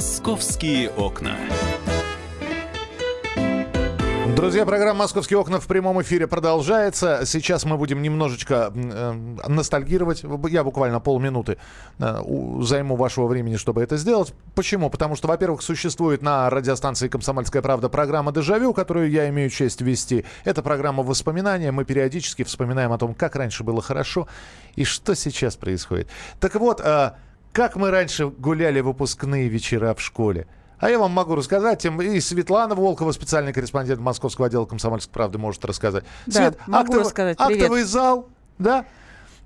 Московские окна. Друзья, программа «Московские окна» в прямом эфире продолжается. Сейчас мы будем немножечко э, ностальгировать. Я буквально полминуты э, займу вашего времени, чтобы это сделать. Почему? Потому что, во-первых, существует на радиостанции «Комсомольская правда» программа «Дежавю», которую я имею честь вести. Это программа воспоминания. Мы периодически вспоминаем о том, как раньше было хорошо и что сейчас происходит. Так вот, э, как мы раньше гуляли выпускные вечера в школе – а я вам могу рассказать, и Светлана Волкова, специальный корреспондент Московского отдела «Комсомольской правды», может рассказать. Да, Свет, могу актов, рассказать. Привет. Актовый зал, да?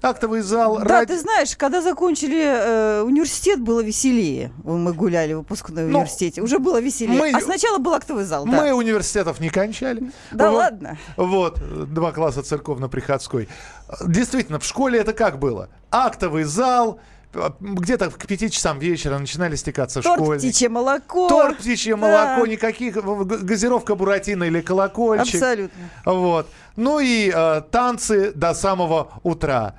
Актовый зал. Да, ради... ты знаешь, когда закончили э, университет, было веселее. Мы гуляли в выпускном ну, университете. Уже было веселее. Мы, а сначала был актовый зал. Мы да. университетов не кончали. Да вот, ладно. Вот, два класса церковно-приходской. Действительно, в школе это как было? Актовый зал, где-то к пяти часам вечера начинали стекаться Торт школьники. птичье молоко. Торт птичье да. молоко, никаких, газировка буратино или колокольчик. Абсолютно. Вот. Ну и э, танцы до самого утра.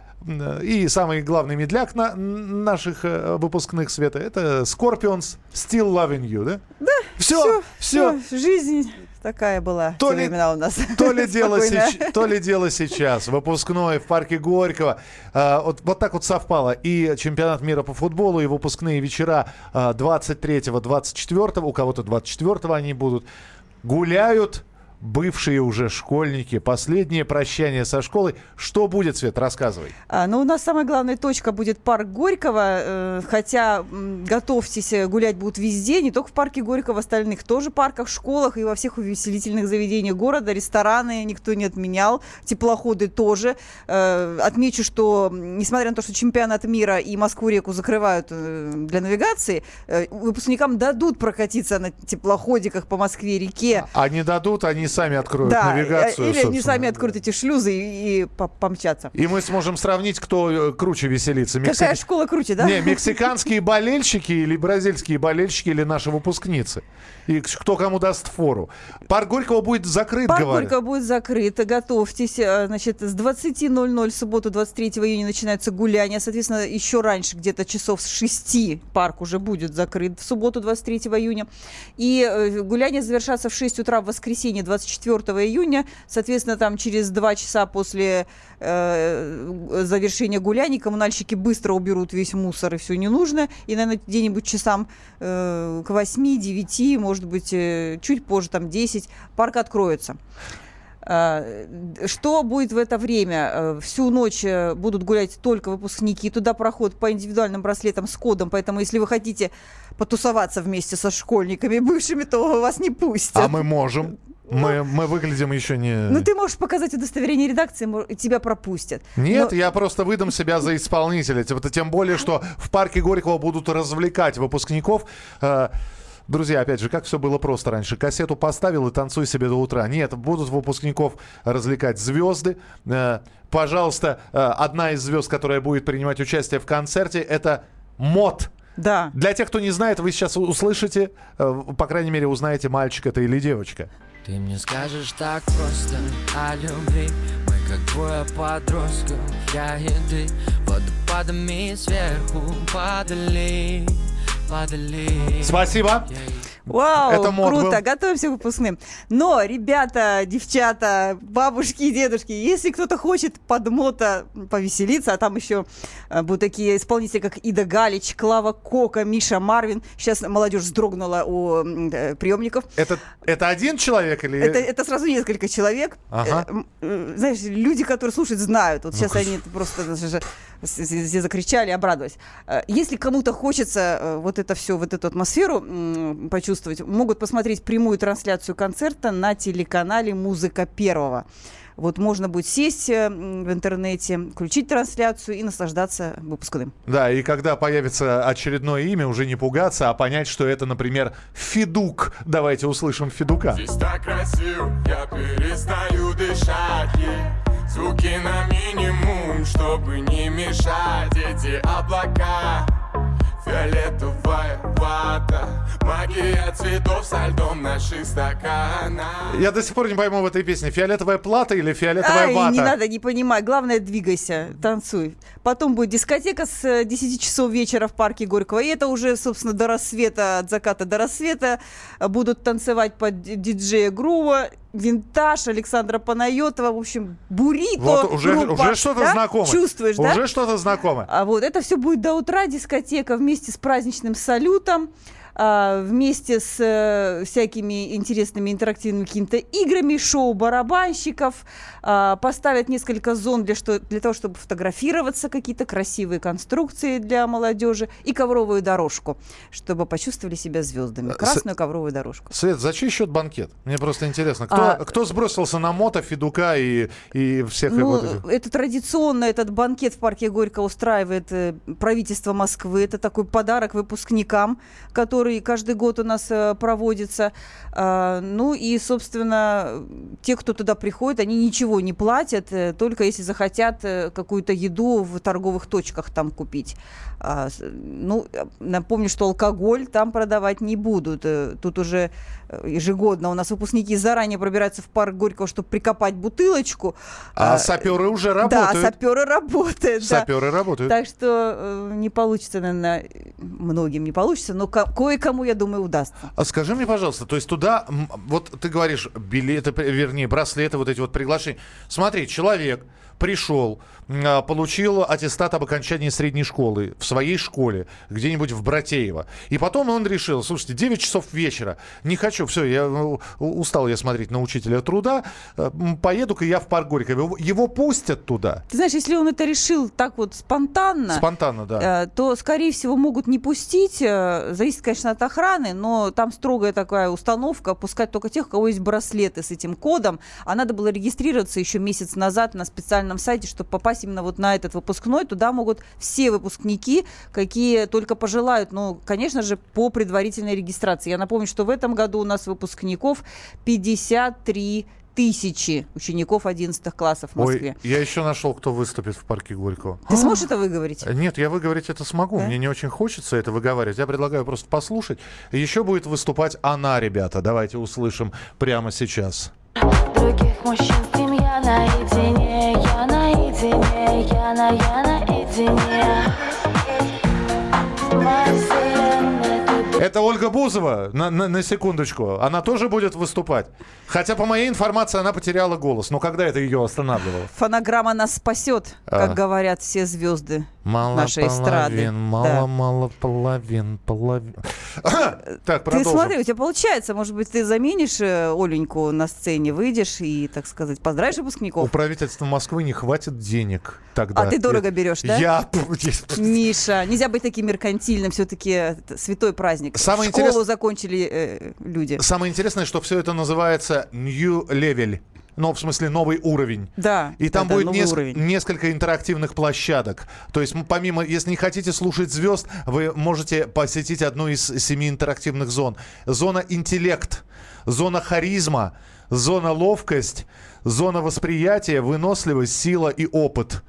И самый главный медляк на наших э, выпускных света это Scorpions Still Loving You, да? Да. Все, все. все. Жизнь Такая была то ли, времена у нас. То ли, дело сеч, то ли дело сейчас. Выпускной в парке Горького. А, вот, вот так вот совпало. И чемпионат мира по футболу, и выпускные вечера а, 23-го, 24-го. У кого-то 24-го они будут. Гуляют бывшие уже школьники, последнее прощание со школой. Что будет, Свет, рассказывай. А, ну, у нас самая главная точка будет парк Горького, э, хотя м, готовьтесь, э, гулять будут везде, не только в парке Горького, в остальных тоже парках, школах и во всех увеселительных заведениях города, рестораны никто не отменял, теплоходы тоже. Э, отмечу, что несмотря на то, что чемпионат мира и Москву-реку закрывают э, для навигации, э, выпускникам дадут прокатиться на теплоходиках по Москве-реке. А, они дадут, они сами откроют да, навигацию. Или собственно. они сами откроют эти шлюзы и, и помчатся. И мы сможем сравнить, кто э, круче веселится. Мексик... Какая школа круче, да? Не, мексиканские болельщики или бразильские болельщики или наши выпускницы. И кто кому даст фору. Парк Горького будет закрыт, Парк говорят. Горького будет закрыт. Готовьтесь. Э, значит, с 20.00 в субботу 23 июня начинается гуляние. Соответственно, еще раньше, где-то часов с 6 парк уже будет закрыт в субботу 23 июня. И э, гуляние завершатся в 6 утра в воскресенье 24 июня. Соответственно, там через 2 часа после э, завершения гуляний коммунальщики быстро уберут весь мусор и все ненужное. И, наверное, где-нибудь часам э, к 8-9, может может быть, э, чуть позже, там 10, парк откроется. А, что будет в это время? Э, всю ночь э, будут гулять только выпускники. Туда проход по индивидуальным браслетам с кодом. Поэтому, если вы хотите потусоваться вместе со школьниками бывшими, то вас не пустят. А мы можем. Мы, мы выглядим еще не... Ну, ты можешь показать удостоверение редакции, и тебя пропустят. Нет, Но... я просто выдам себя за исполнителя. Тем более, что в парке Горького будут развлекать выпускников. Друзья, опять же, как все было просто раньше. Кассету поставил и танцуй себе до утра. Нет, будут выпускников развлекать звезды. Э, пожалуйста, э, одна из звезд, которая будет принимать участие в концерте, это МОД. Да. Для тех, кто не знает, вы сейчас услышите, э, по крайней мере, узнаете, мальчик это или девочка. Ты мне скажешь так просто о любви Мы как двое подростков, я и ты Водопадами сверху падали Спасибо. Вау, Это круто, был. готовимся к выпускным. Но, ребята, девчата, бабушки и дедушки, если кто-то хочет под мото повеселиться, а там еще а, будут такие исполнители, как Ида Галич, Клава Кока, Миша Марвин. Сейчас молодежь вздрогнула у э, приемников. Это, это один человек или... Это, это сразу несколько человек. Ага. Э, э, знаешь, люди, которые слушают, знают. Вот сейчас ну, они просто все закричали, обрадовались. Э, если кому-то хочется э, вот это все, вот эту атмосферу почувствовать, могут посмотреть прямую трансляцию концерта на телеканале «Музыка первого». Вот можно будет сесть э, в интернете, включить трансляцию и наслаждаться выпускным. Да, и когда появится очередное имя, уже не пугаться, а понять, что это, например, Федук. Давайте услышим Федука. Здесь так красиво, я перестаю дышать. Звуки на минимум, чтобы не мешать эти облака Фиолетовая вата Магия цветов со льдом наших стаканах Я до сих пор не пойму в этой песне, фиолетовая плата или фиолетовая Ай, вата? не надо, не понимай. Главное, двигайся, танцуй. Потом будет дискотека с э, 10 часов вечера в парке Горького. И это уже, собственно, до рассвета, от заката до рассвета э, будут танцевать под ди- диджея Грува, Винтаж, Александра Панайотова, в общем, Бурито. Вот уже, группа. уже что-то Да? знакомое. Чувствуешь, да? Уже что-то знакомое. А вот это все будет до утра дискотека вместе с праздничным салютом, вместе с э, всякими интересными интерактивными какими-то играми, шоу барабанщиков, а, поставят несколько зон для, что, для того, чтобы фотографироваться, какие-то красивые конструкции для молодежи и ковровую дорожку, чтобы почувствовали себя звездами. Э, Красную ковровую дорожку. Свет, за чей счет банкет? Мне просто интересно. Кто, А- кто сбросился на мото, Федука и, и всех Ну, вот этих? это традиционно, этот банкет в парке Горько устраивает э, правительство Москвы. Это такой подарок выпускникам, который каждый год у нас э, проводится. А, ну и, собственно, те, кто туда приходит, они ничего не платят, э, только если захотят э, какую-то еду в торговых точках там купить. А, ну, напомню, что алкоголь там продавать не будут. Тут уже ежегодно у нас выпускники заранее пробираются в парк Горького, чтобы прикопать бутылочку. А А, саперы уже Да, работают. саперы работают. да. Саперы работают. Так что не получится, наверное, многим не получится, но ко- кое-кому, я думаю, удастся. А скажи мне, пожалуйста, то есть туда, вот ты говоришь, билеты, вернее, браслеты, вот эти вот приглашения. Смотри, человек пришел, а, получил аттестат об окончании средней школы в своей школе, где-нибудь в Братеево. И потом он решил, слушайте, 9 часов вечера, не хочу, все, я у- устал я смотреть на учителя труда, э, поеду-ка я в парк Горького. Его, пустят туда. Ты знаешь, если он это решил так вот спонтанно, Спонтанно, да. э, то, скорее всего, могут не пустить. э, Зависит, конечно, от охраны, но там строгая такая установка, пускать только тех, у кого есть браслеты с этим кодом. А надо было регистрироваться еще месяц назад на специальном сайте, чтобы попасть именно вот на этот выпускной. Туда могут все выпускники, какие только пожелают. Ну, конечно же, по предварительной регистрации. Я напомню, что в этом году у нас выпускников 53 тысячи учеников 11 классов в Москве. Ой, я еще нашел, кто выступит в парке Горького. Ты сможешь это выговорить? Нет, я выговорить это смогу. Да? Мне не очень хочется это выговаривать. Я предлагаю просто послушать. Еще будет выступать она, ребята. Давайте услышим прямо сейчас. Других мужчин с ним я наедине, я наедине, я на, я наедине. Моя Это Ольга Бузова, на, на- на секундочку. Она тоже будет выступать. Хотя, по моей информации, она потеряла голос. Но когда это ее останавливало? Фонограмма нас спасет, А. как говорят все звезды Мало нашей эстрады. половин, мало, Да. мало половин, половин. Так, Ты продолжим. смотри, у тебя получается, может быть, ты заменишь э, Оленьку на сцене, выйдешь и, так сказать, поздравишь У выпускников? правительства Москвы не хватит денег тогда. А ты дорого берешь, да? Я... Миша, нельзя быть таким меркантильным, все-таки святой праздник. Самое Школу интерес- закончили э, люди. Самое интересное, что все это называется New Level. Ну, в смысле, новый уровень. Да, И там будет неск- уровень. несколько интерактивных площадок. То есть, помимо, если не хотите слушать звезд, вы можете посетить одну из семи интерактивных зон. Зона интеллект, зона харизма, зона ловкость, зона восприятия, выносливость, сила и опыт.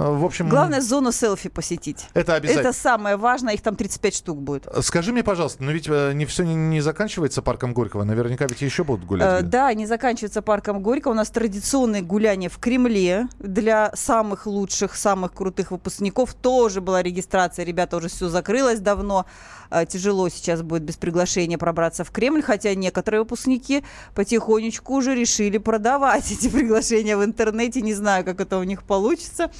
Э, В общем, Главное, зону селфи посетить. это обязательно. Это самое важное, их там 35 штук будет. Скажи мне, пожалуйста, но ведь э, не все не, не заканчивается парком Горького. Наверняка ведь еще будут Э, гулять. Да, не заканчивается парком Горько. У нас традиционное гуляние в Кремле для самых лучших, самых крутых выпускников. Тоже была регистрация. Ребята, уже все закрылось давно. Э, Тяжело сейчас будет без приглашения пробраться в Кремль, хотя некоторые выпускники потихонечку уже решили продавать эти приглашения в интернете. Не знаю, как это у них получится.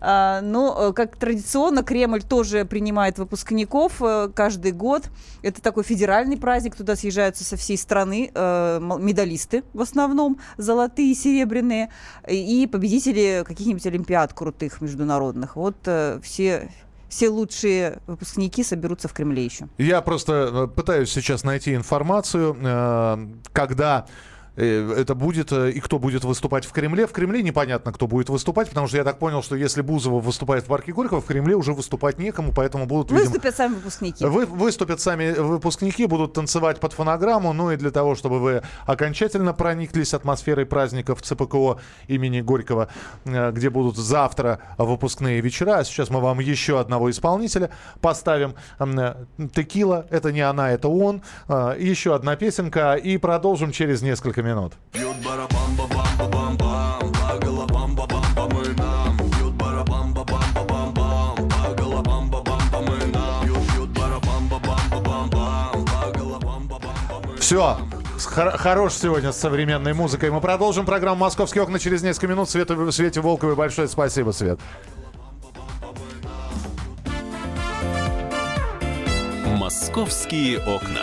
А, Но, э, как традиционно, Кремль тоже принимает выпускников э, каждый год. Это такой федеральный праздник, туда съезжаются со всей страны э, медалисты в основном, золотые, серебряные, и победители каких-нибудь олимпиад крутых международных. Вот все, все лучшие выпускники соберутся в Кремле еще. Я просто пытаюсь сейчас найти информацию, когда Это будет э, и кто будет выступать в Кремле. В Кремле непонятно, кто будет выступать, потому что я так понял, что если Бузова выступает в парке Горького, в Кремле уже выступать некому, поэтому будут, видимо, Выступят сами выпускники. вы, выступят сами выпускники, будут танцевать под фонограмму. Ну и для того, чтобы вы окончательно прониклись атмосферой праздников ЦПКО имени Горького, э, где будут завтра выпускные вечера. А сейчас мы вам еще одного исполнителя поставим. Э, Текила, это не она, это он. Э, Еще одна песенка и продолжим через несколько минут. Бьют барабан бам бам бам по головам бам бам и нам бьют барабан бам бам бам по головам бам бам и нам бьют бьют барабан бам бам бам по головам бам бам Все. Хорош сегодня с современной музыкой. Мы продолжим программу «Московские окна» через несколько минут. Свете, Свете Волковой большое спасибо, Свет. Московские окна.